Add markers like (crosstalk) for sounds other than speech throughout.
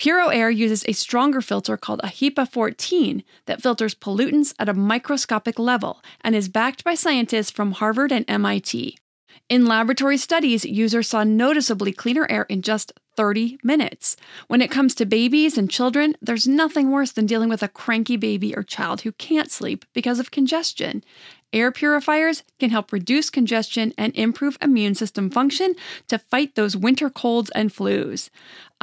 Puro Air uses a stronger filter called a HEPA 14 that filters pollutants at a microscopic level and is backed by scientists from Harvard and MIT. In laboratory studies, users saw noticeably cleaner air in just 30 minutes. When it comes to babies and children, there's nothing worse than dealing with a cranky baby or child who can't sleep because of congestion. Air purifiers can help reduce congestion and improve immune system function to fight those winter colds and flus.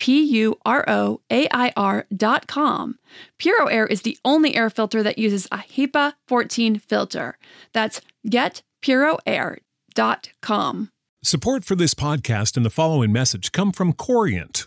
P U R O A I R.com. Puro Air is the only air filter that uses a HEPA 14 filter. That's getpuroair.com. Support for this podcast and the following message come from Corient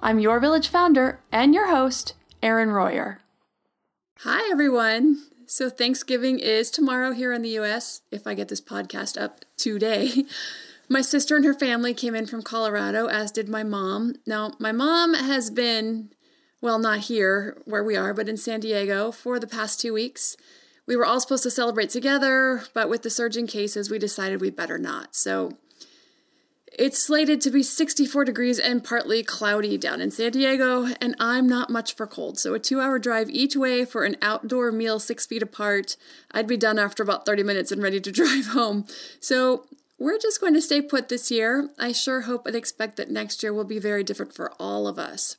I'm your village founder and your host, Erin Royer. Hi, everyone. So, Thanksgiving is tomorrow here in the US, if I get this podcast up today. (laughs) My sister and her family came in from Colorado, as did my mom. Now, my mom has been well, not here where we are, but in San Diego for the past two weeks. We were all supposed to celebrate together, but with the surging cases, we decided we better not. So it's slated to be 64 degrees and partly cloudy down in San Diego, and I'm not much for cold. So a two hour drive each way for an outdoor meal six feet apart, I'd be done after about 30 minutes and ready to (laughs) drive home. So we're just going to stay put this year. I sure hope and expect that next year will be very different for all of us.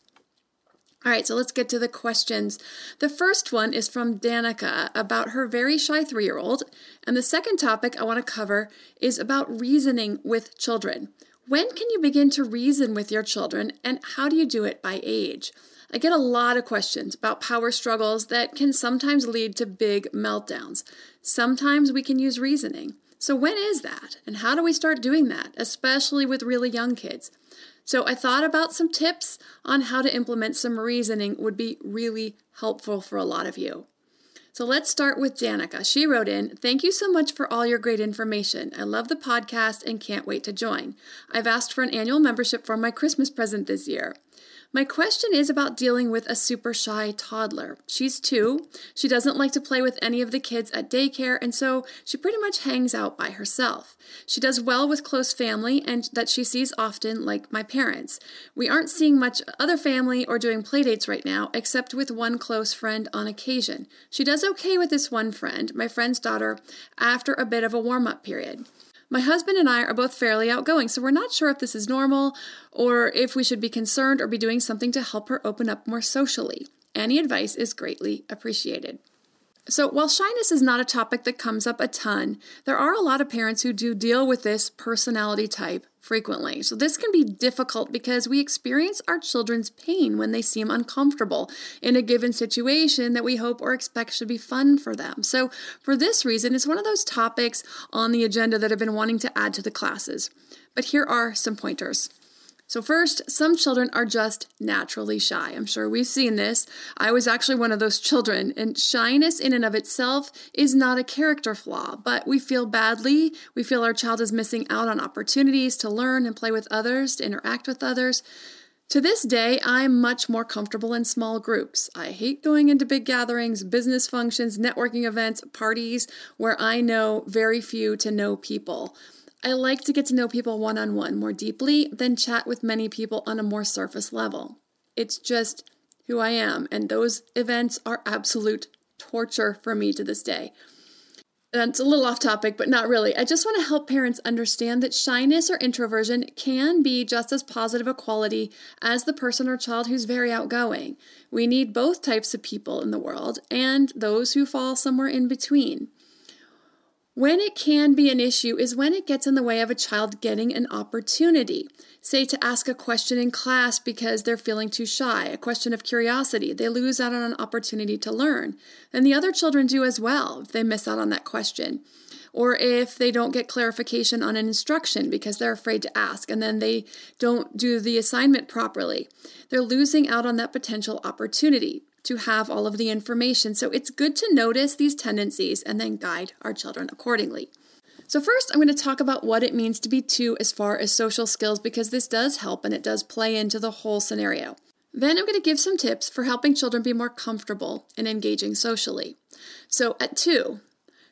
All right, so let's get to the questions. The first one is from Danica about her very shy three year old. And the second topic I want to cover is about reasoning with children. When can you begin to reason with your children, and how do you do it by age? I get a lot of questions about power struggles that can sometimes lead to big meltdowns. Sometimes we can use reasoning. So, when is that? And how do we start doing that, especially with really young kids? So I thought about some tips on how to implement some reasoning would be really helpful for a lot of you. So let's start with Danica. She wrote in, Thank you so much for all your great information. I love the podcast and can't wait to join. I've asked for an annual membership for my Christmas present this year. My question is about dealing with a super shy toddler. She's two. She doesn't like to play with any of the kids at daycare, and so she pretty much hangs out by herself. She does well with close family and that she sees often, like my parents. We aren't seeing much other family or doing playdates right now, except with one close friend on occasion. She does okay with this one friend, my friend's daughter, after a bit of a warm up period. My husband and I are both fairly outgoing, so we're not sure if this is normal or if we should be concerned or be doing something to help her open up more socially. Any advice is greatly appreciated. So, while shyness is not a topic that comes up a ton, there are a lot of parents who do deal with this personality type frequently. So, this can be difficult because we experience our children's pain when they seem uncomfortable in a given situation that we hope or expect should be fun for them. So, for this reason, it's one of those topics on the agenda that I've been wanting to add to the classes. But here are some pointers. So, first, some children are just naturally shy. I'm sure we've seen this. I was actually one of those children, and shyness in and of itself is not a character flaw, but we feel badly. We feel our child is missing out on opportunities to learn and play with others, to interact with others. To this day, I'm much more comfortable in small groups. I hate going into big gatherings, business functions, networking events, parties where I know very few to no people. I like to get to know people one on one more deeply than chat with many people on a more surface level. It's just who I am, and those events are absolute torture for me to this day. That's a little off topic, but not really. I just want to help parents understand that shyness or introversion can be just as positive a quality as the person or child who's very outgoing. We need both types of people in the world and those who fall somewhere in between. When it can be an issue is when it gets in the way of a child getting an opportunity. Say to ask a question in class because they're feeling too shy, a question of curiosity. They lose out on an opportunity to learn. And the other children do as well if they miss out on that question. Or if they don't get clarification on an instruction because they're afraid to ask and then they don't do the assignment properly. They're losing out on that potential opportunity to have all of the information. So it's good to notice these tendencies and then guide our children accordingly. So, first, I'm going to talk about what it means to be two as far as social skills because this does help and it does play into the whole scenario. Then, I'm going to give some tips for helping children be more comfortable in engaging socially. So, at two,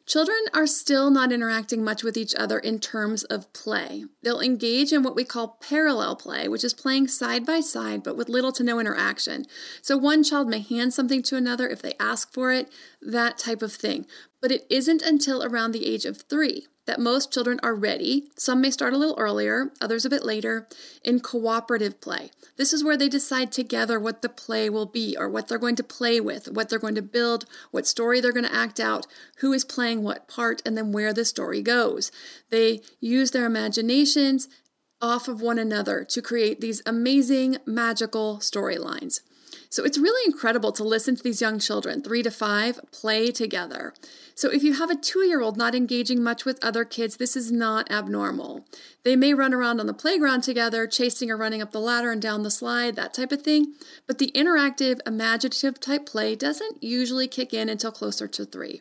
Children are still not interacting much with each other in terms of play. They'll engage in what we call parallel play, which is playing side by side but with little to no interaction. So one child may hand something to another if they ask for it, that type of thing. But it isn't until around the age of three that most children are ready, some may start a little earlier, others a bit later, in cooperative play. This is where they decide together what the play will be or what they're going to play with, what they're going to build, what story they're going to act out, who is playing what part, and then where the story goes. They use their imaginations off of one another to create these amazing, magical storylines. So it's really incredible to listen to these young children, three to five, play together. So if you have a two year old not engaging much with other kids, this is not abnormal. They may run around on the playground together, chasing or running up the ladder and down the slide, that type of thing, but the interactive, imaginative type play doesn't usually kick in until closer to three.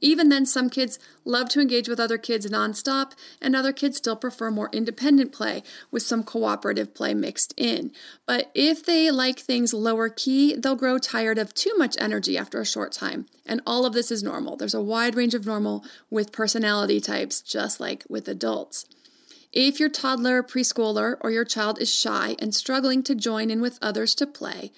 Even then, some kids love to engage with other kids nonstop, and other kids still prefer more independent play with some cooperative play mixed in. But if they like things lower key, they'll grow tired of too much energy after a short time. And all of this is normal. There's a wide range of normal with personality types, just like with adults. If your toddler, preschooler, or your child is shy and struggling to join in with others to play,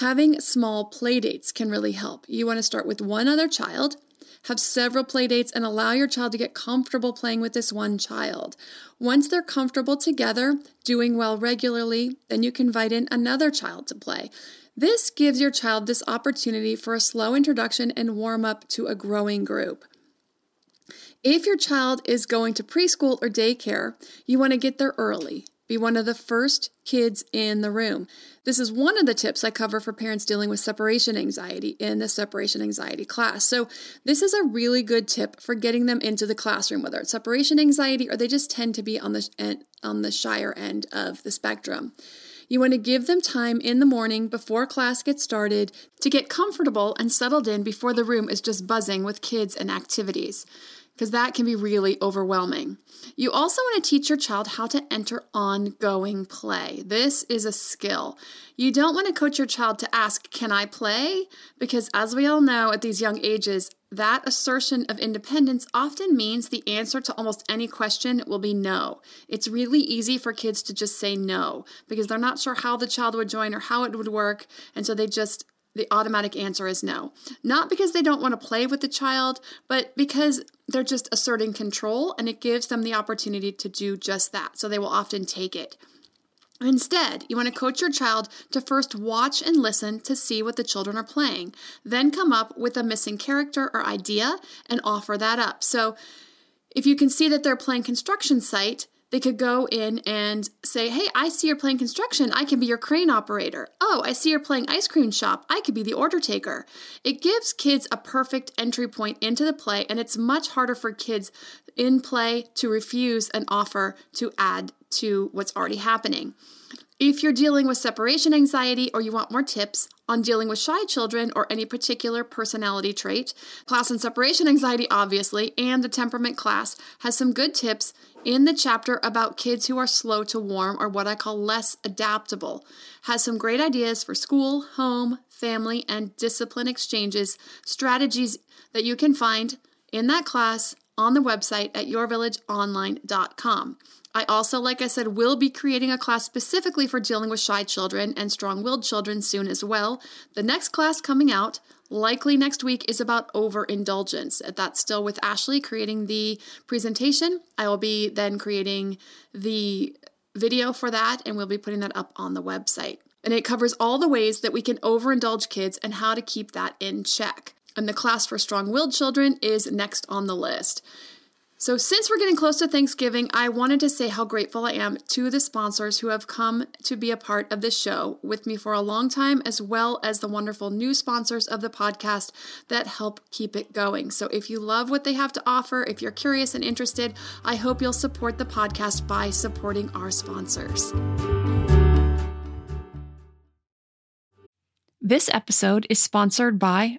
having small play dates can really help. You want to start with one other child have several play dates, and allow your child to get comfortable playing with this one child. Once they're comfortable together, doing well regularly, then you can invite in another child to play. This gives your child this opportunity for a slow introduction and warm up to a growing group. If your child is going to preschool or daycare, you want to get there early. Be one of the first kids in the room. This is one of the tips I cover for parents dealing with separation anxiety in the separation anxiety class. So, this is a really good tip for getting them into the classroom, whether it's separation anxiety or they just tend to be on the on the shyer end of the spectrum. You want to give them time in the morning before class gets started to get comfortable and settled in before the room is just buzzing with kids and activities. Because that can be really overwhelming. You also want to teach your child how to enter ongoing play. This is a skill. You don't want to coach your child to ask, Can I play? Because as we all know at these young ages, that assertion of independence often means the answer to almost any question will be no. It's really easy for kids to just say no because they're not sure how the child would join or how it would work, and so they just the automatic answer is no. Not because they don't want to play with the child, but because they're just asserting control and it gives them the opportunity to do just that. So they will often take it. Instead, you want to coach your child to first watch and listen to see what the children are playing, then come up with a missing character or idea and offer that up. So if you can see that they're playing construction site, they could go in and say, Hey, I see you're playing construction. I can be your crane operator. Oh, I see you're playing ice cream shop. I could be the order taker. It gives kids a perfect entry point into the play, and it's much harder for kids in play to refuse an offer to add to what's already happening. If you're dealing with separation anxiety or you want more tips on dealing with shy children or any particular personality trait, Class on Separation Anxiety, obviously, and the Temperament class has some good tips in the chapter about kids who are slow to warm or what I call less adaptable. Has some great ideas for school, home, family, and discipline exchanges, strategies that you can find in that class on the website at yourvillageonline.com. I also, like I said, will be creating a class specifically for dealing with shy children and strong willed children soon as well. The next class coming out, likely next week, is about overindulgence. That's still with Ashley creating the presentation. I will be then creating the video for that, and we'll be putting that up on the website. And it covers all the ways that we can overindulge kids and how to keep that in check. And the class for strong willed children is next on the list. So, since we're getting close to Thanksgiving, I wanted to say how grateful I am to the sponsors who have come to be a part of this show with me for a long time, as well as the wonderful new sponsors of the podcast that help keep it going. So, if you love what they have to offer, if you're curious and interested, I hope you'll support the podcast by supporting our sponsors. This episode is sponsored by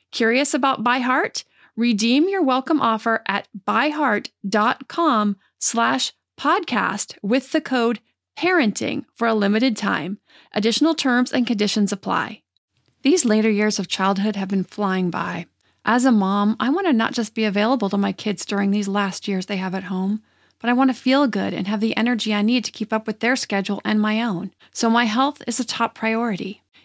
Curious about ByHeart? Redeem your welcome offer at byheart.com slash podcast with the code parenting for a limited time. Additional terms and conditions apply. These later years of childhood have been flying by. As a mom, I want to not just be available to my kids during these last years they have at home, but I want to feel good and have the energy I need to keep up with their schedule and my own. So my health is a top priority.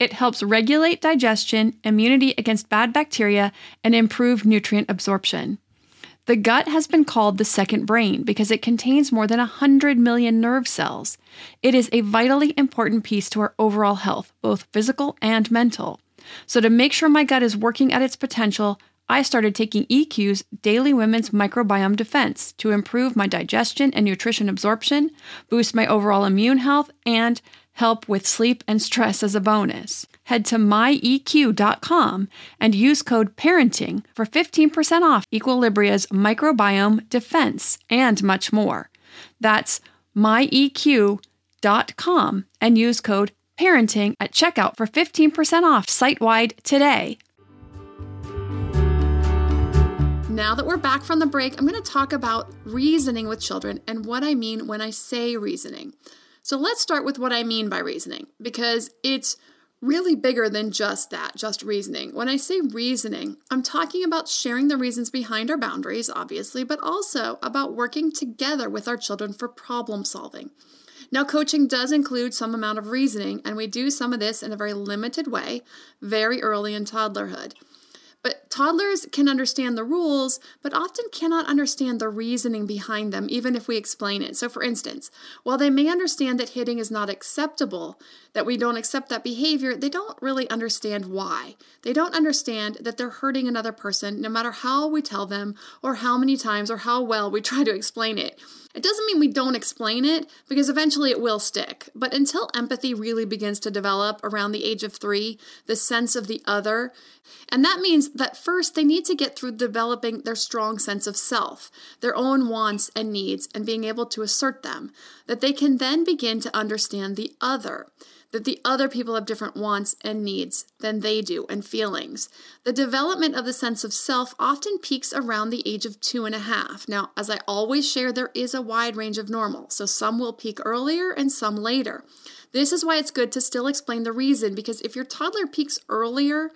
It helps regulate digestion, immunity against bad bacteria, and improve nutrient absorption. The gut has been called the second brain because it contains more than 100 million nerve cells. It is a vitally important piece to our overall health, both physical and mental. So, to make sure my gut is working at its potential, I started taking EQ's Daily Women's Microbiome Defense to improve my digestion and nutrition absorption, boost my overall immune health, and help with sleep and stress as a bonus. Head to myeq.com and use code parenting for 15% off Equilibria's microbiome defense and much more. That's myeq.com and use code parenting at checkout for 15% off site wide today. Now that we're back from the break, I'm going to talk about reasoning with children and what I mean when I say reasoning. So let's start with what I mean by reasoning because it's really bigger than just that, just reasoning. When I say reasoning, I'm talking about sharing the reasons behind our boundaries, obviously, but also about working together with our children for problem solving. Now, coaching does include some amount of reasoning, and we do some of this in a very limited way very early in toddlerhood. But toddlers can understand the rules, but often cannot understand the reasoning behind them, even if we explain it. So, for instance, while they may understand that hitting is not acceptable, that we don't accept that behavior, they don't really understand why. They don't understand that they're hurting another person no matter how we tell them, or how many times, or how well we (laughs) try to explain it. It doesn't mean we don't explain it, because eventually it will stick. But until empathy really begins to develop around the age of three, the sense of the other, and that means that first they need to get through developing their strong sense of self, their own wants and needs, and being able to assert them, that they can then begin to understand the other that the other people have different wants and needs than they do and feelings. The development of the sense of self often peaks around the age of two and a half. Now, as I always share, there is a wide range of normal, so some will peak earlier and some later. This is why it's good to still explain the reason because if your toddler peaks earlier,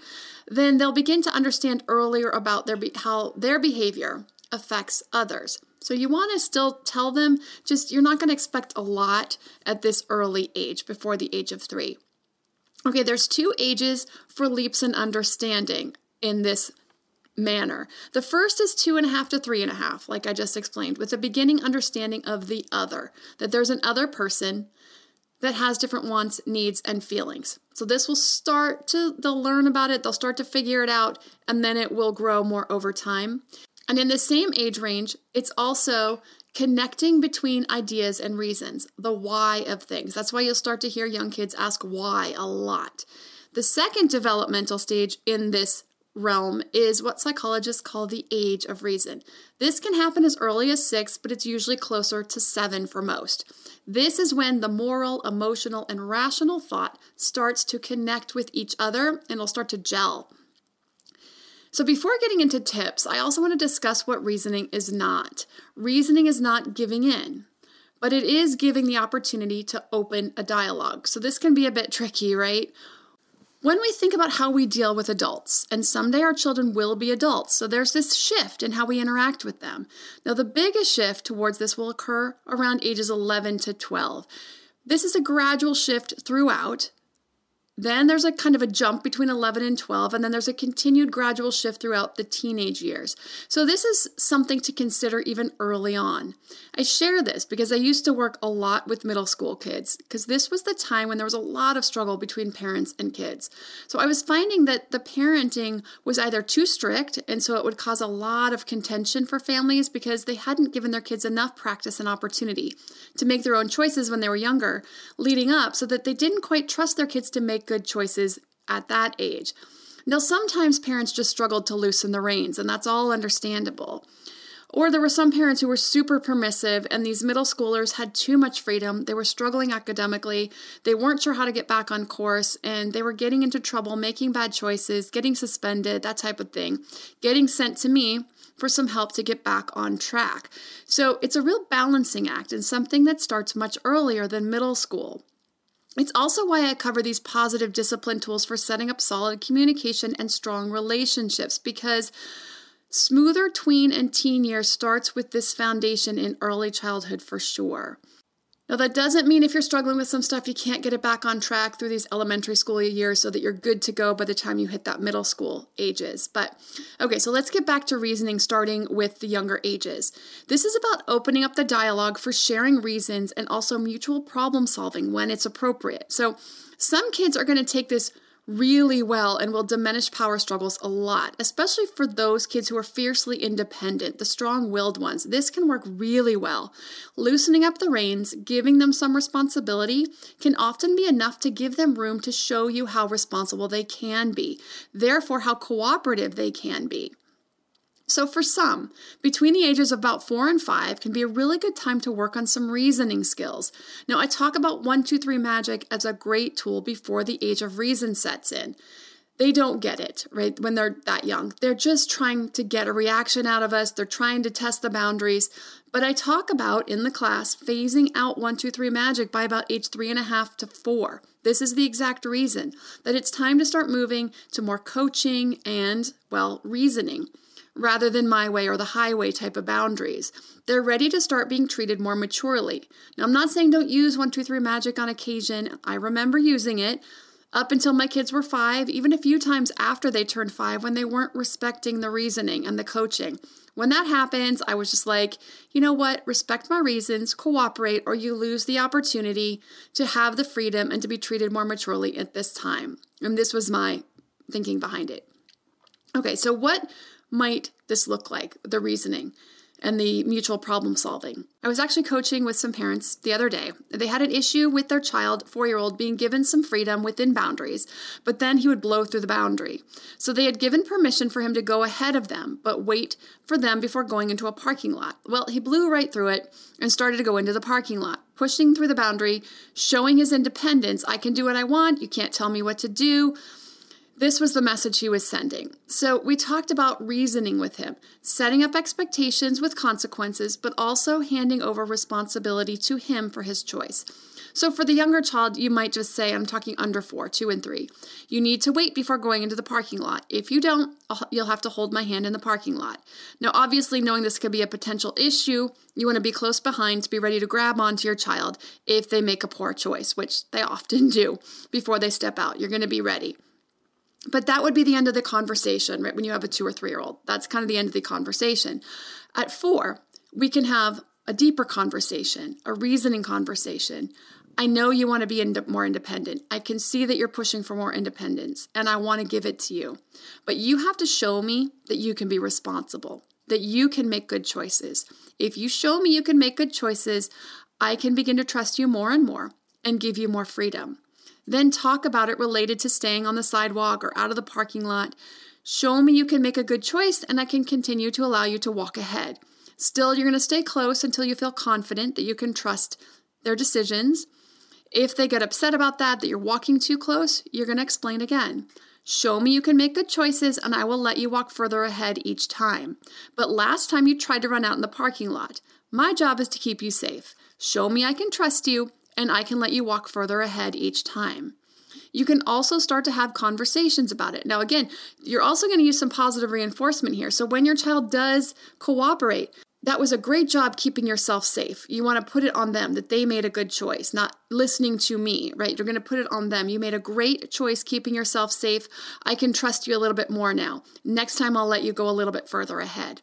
then they'll begin to understand earlier about their how their behavior affects others. So you want to still tell them, just you're not going to expect a lot at this early age, before the age of three. Okay, there's two ages for leaps in understanding in this manner. The first is two and a half to three and a half, like I just explained, with a beginning understanding of the other, that there's an other person that has different wants, needs, and feelings. So this will start to, they'll learn about it, they'll start to figure it out, and then it will grow more over time. And in the same age range, it's also connecting between ideas and reasons, the why of things. That's why you'll start to hear young kids ask why a lot. The second developmental stage in this realm is what psychologists call the age of reason. This can happen as early as six, but it's usually closer to seven for most. This is when the moral, emotional, and rational thought starts to connect with each other and it'll start to gel. So, before getting into tips, I also want to discuss what reasoning is not. Reasoning is not giving in, but it is giving the opportunity to open a dialogue. So, this can be a bit tricky, right? When we think about how we deal with adults, and someday our children will be adults, so there's this shift in how we interact with them. Now, the biggest shift towards this will occur around ages 11 to 12. This is a gradual shift throughout, then there's a kind of a jump between 11 and 12, and then there's a continued gradual shift throughout the teenage years. So, this is something to consider even early on. I share this because I used to work a lot with middle school kids, because this was the time when there was a lot of struggle between parents and kids. So, I was finding that the parenting was either too strict, and so it would cause a lot of contention for families because they hadn't given their kids enough practice and opportunity to make their own choices when they were younger, leading up, so that they didn't quite trust their kids to make make good choices at that age. Now, sometimes parents just struggled to loosen the reins, and that's all understandable. Or there were some parents who were super permissive, and these middle schoolers had too much freedom. They were struggling academically, they weren't sure how to get back on course, and they were getting into trouble, making bad choices, getting suspended, that type of thing, getting sent to me for some help to get back on track. So it's a real balancing act and something that starts much earlier than middle school. It's also why I cover these positive discipline tools for setting up solid communication and strong relationships because smoother tween and teen years starts with this foundation in early childhood for sure. Now, that doesn't mean if you're struggling with some stuff, you can't get it back on track through these elementary school years so that you're good to go by the time you hit that middle school ages. But okay, so let's get back to reasoning starting with the younger ages. This is about opening up the dialogue for sharing reasons and also mutual problem solving when it's appropriate. So, some kids are going to take this really well and will diminish power struggles a lot, especially for those kids who are fiercely independent, the strong willed ones. This can work really well. Loosening up the reins, giving them some responsibility, can often be enough to give them room to show you how responsible they can be, therefore, how cooperative they can be. So, for some, between the ages of about four and five can be a really good time to work on some reasoning skills. Now, I talk about one, two, three magic as a great tool before the age of reason sets in. They don't get it, right, when they're that young. They're just trying to get a reaction out of us, they're trying to test the boundaries. But I talk about in the class phasing out one, two, three magic by about age three and a half to four. This is the exact reason that it's time to start moving to more coaching and, well, reasoning rather than my way or the highway type of boundaries. They're ready to start being treated more maturely. Now, I'm not saying don't use 123 magic on occasion. I remember using it up until my kids were five, even a few times after they turned five when they weren't respecting the reasoning and the coaching. When that happens, I was just like, you know what? Respect my reasons, cooperate, or you lose the opportunity to have the freedom and to be treated more maturely at this time. And this was my thinking behind it. Okay, so what might this look like? The reasoning and the mutual problem solving. I was actually coaching with some parents the other day. They had an issue with their child, four year old, being given some freedom within boundaries, but then he would blow through the boundary. So they had given permission for him to go ahead of them, but wait for them before going into a parking lot. Well, he blew right through it and started to go into the parking lot, pushing through the boundary, showing his independence. I can do what I want. You can't tell me what to do. This was the message he was sending. So we talked about reasoning with him, setting up expectations with consequences, but also handing over responsibility to him for his choice. So for the younger child, you might just say, I'm talking under four, two and three. You need to wait before going into the parking lot. If you don't, you'll have to hold my hand in the parking lot. Now, obviously, knowing this could be a potential issue, you want to be close behind to be ready to grab onto your child if they make a poor choice, which they often do before they step out. You're going to be ready. But that would be the end of the conversation, right? When you have a two or three year old, that's kind of the end of the conversation. At four, we can have a deeper conversation, a reasoning conversation. I know you want to be ind- more independent. I can see that you're pushing for more independence, and I want to give it to you. But you have to show me that you can be responsible, that you can make good choices. If you show me you can make good choices, I can begin to trust you more and more and give you more freedom. Then talk about it related to staying on the sidewalk or out of the parking lot. Show me you can make a good choice and I can continue to allow you to walk ahead. Still, you're going to stay close until you feel confident that you can trust their decisions. If they get upset about that, that you're walking too close, you're going to explain again. Show me you can make good choices and I will let you walk further ahead each time. But last time you tried to run out in the parking lot. My job is to keep you safe. Show me I can trust you and I can let you walk further ahead each time. You can also start to have conversations about it. Now, again, you're also going to use some positive reinforcement here. So, when your child does cooperate, that was a great job keeping yourself safe. You want to put it on them that they made a good choice, not listening to me, right? You're going to put it on them. You made a great choice keeping yourself safe. I can trust you a little bit more now. Next time, I'll let you go a little bit further ahead.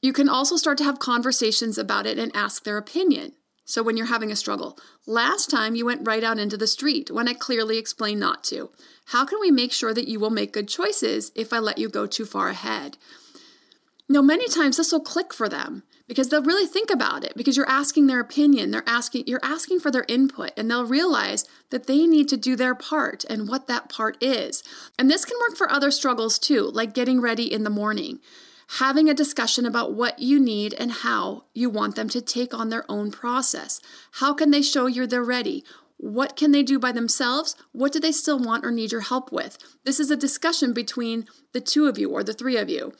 You can also start to have conversations about it and ask their opinion. So when you're having a struggle, last time you went right out into the street when I clearly explained not to. How can we make sure that you will make good choices if I let you go too far ahead? Now, many times this will click for them because they'll really think about it because you're asking their opinion, they're asking you're asking for their input and they'll realize that they need to do their part and what that part is. And this can work for other struggles too, like getting ready in the morning having a discussion about what you need and how you want them to take on their own process. How can they show you they're ready? What can they do by themselves? What do they still want or need your help with? This is a discussion between the two of you or the three of you.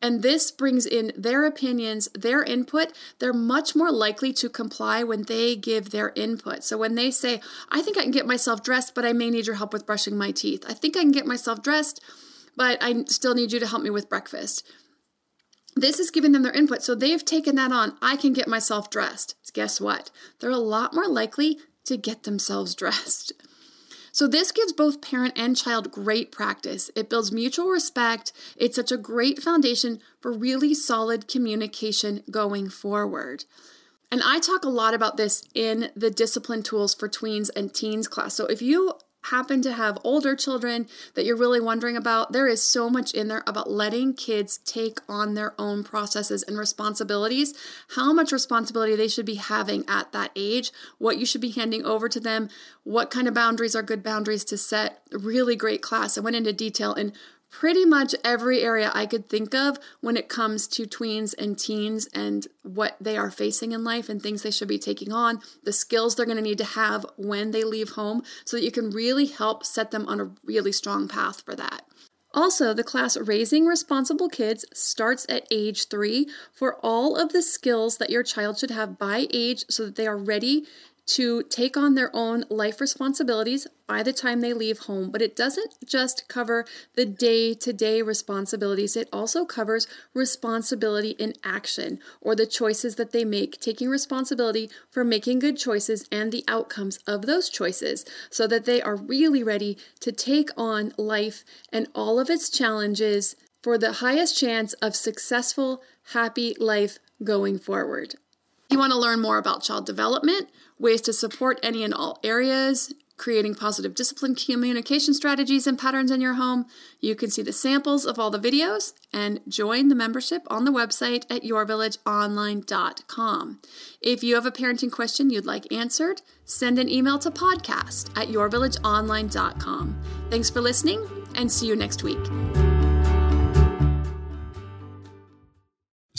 And this brings in their opinions, their input. They're much more likely to comply when they give their input. So when they say, I think I can get myself dressed, but I may need your help with brushing my teeth. I think I can get myself dressed, but I still need you to help me with breakfast this is giving them their input. So they've taken that on. I can get myself dressed. Guess what? They're a lot more likely to get themselves (laughs) dressed. So, this gives both parent and child great practice. It builds mutual respect. It's such a great foundation for really solid communication going forward. And I talk a lot about this in the discipline tools for tweens and teens class. So, if you happen to have older children that you're really wondering about, there is so much in there about letting kids take on their own processes and responsibilities, how much responsibility they should be having at that age, what you should be handing over to them, what kind of boundaries are good boundaries to set. Really great class. I went into detail in pretty much every area I could think of when it comes to tweens and teens and what they are facing in life and things they should be taking on, the skills they're going to need to have when they leave home, so that you can really help set them on a really strong path for that. Also, the class Raising Responsible Kids starts at age three for all of the skills that your child should have by age so that they are ready to take on their own life responsibilities by the time they leave home. But it doesn't just cover the day to day responsibilities, it also covers responsibility in action or the choices that they make, taking responsibility for making good choices and the outcomes of those choices so that they are really ready to take on life and all of its challenges for the highest chance of successful, happy life going forward. You want to learn more about child development, ways to support any and all areas, creating positive discipline communication strategies and patterns in your home. You can see the samples of all the videos and join the membership on the website at yourvillageonline.com. If you have a parenting question you'd like answered, send an email to podcast at yourvillageonline.com. Thanks for listening and see you next week.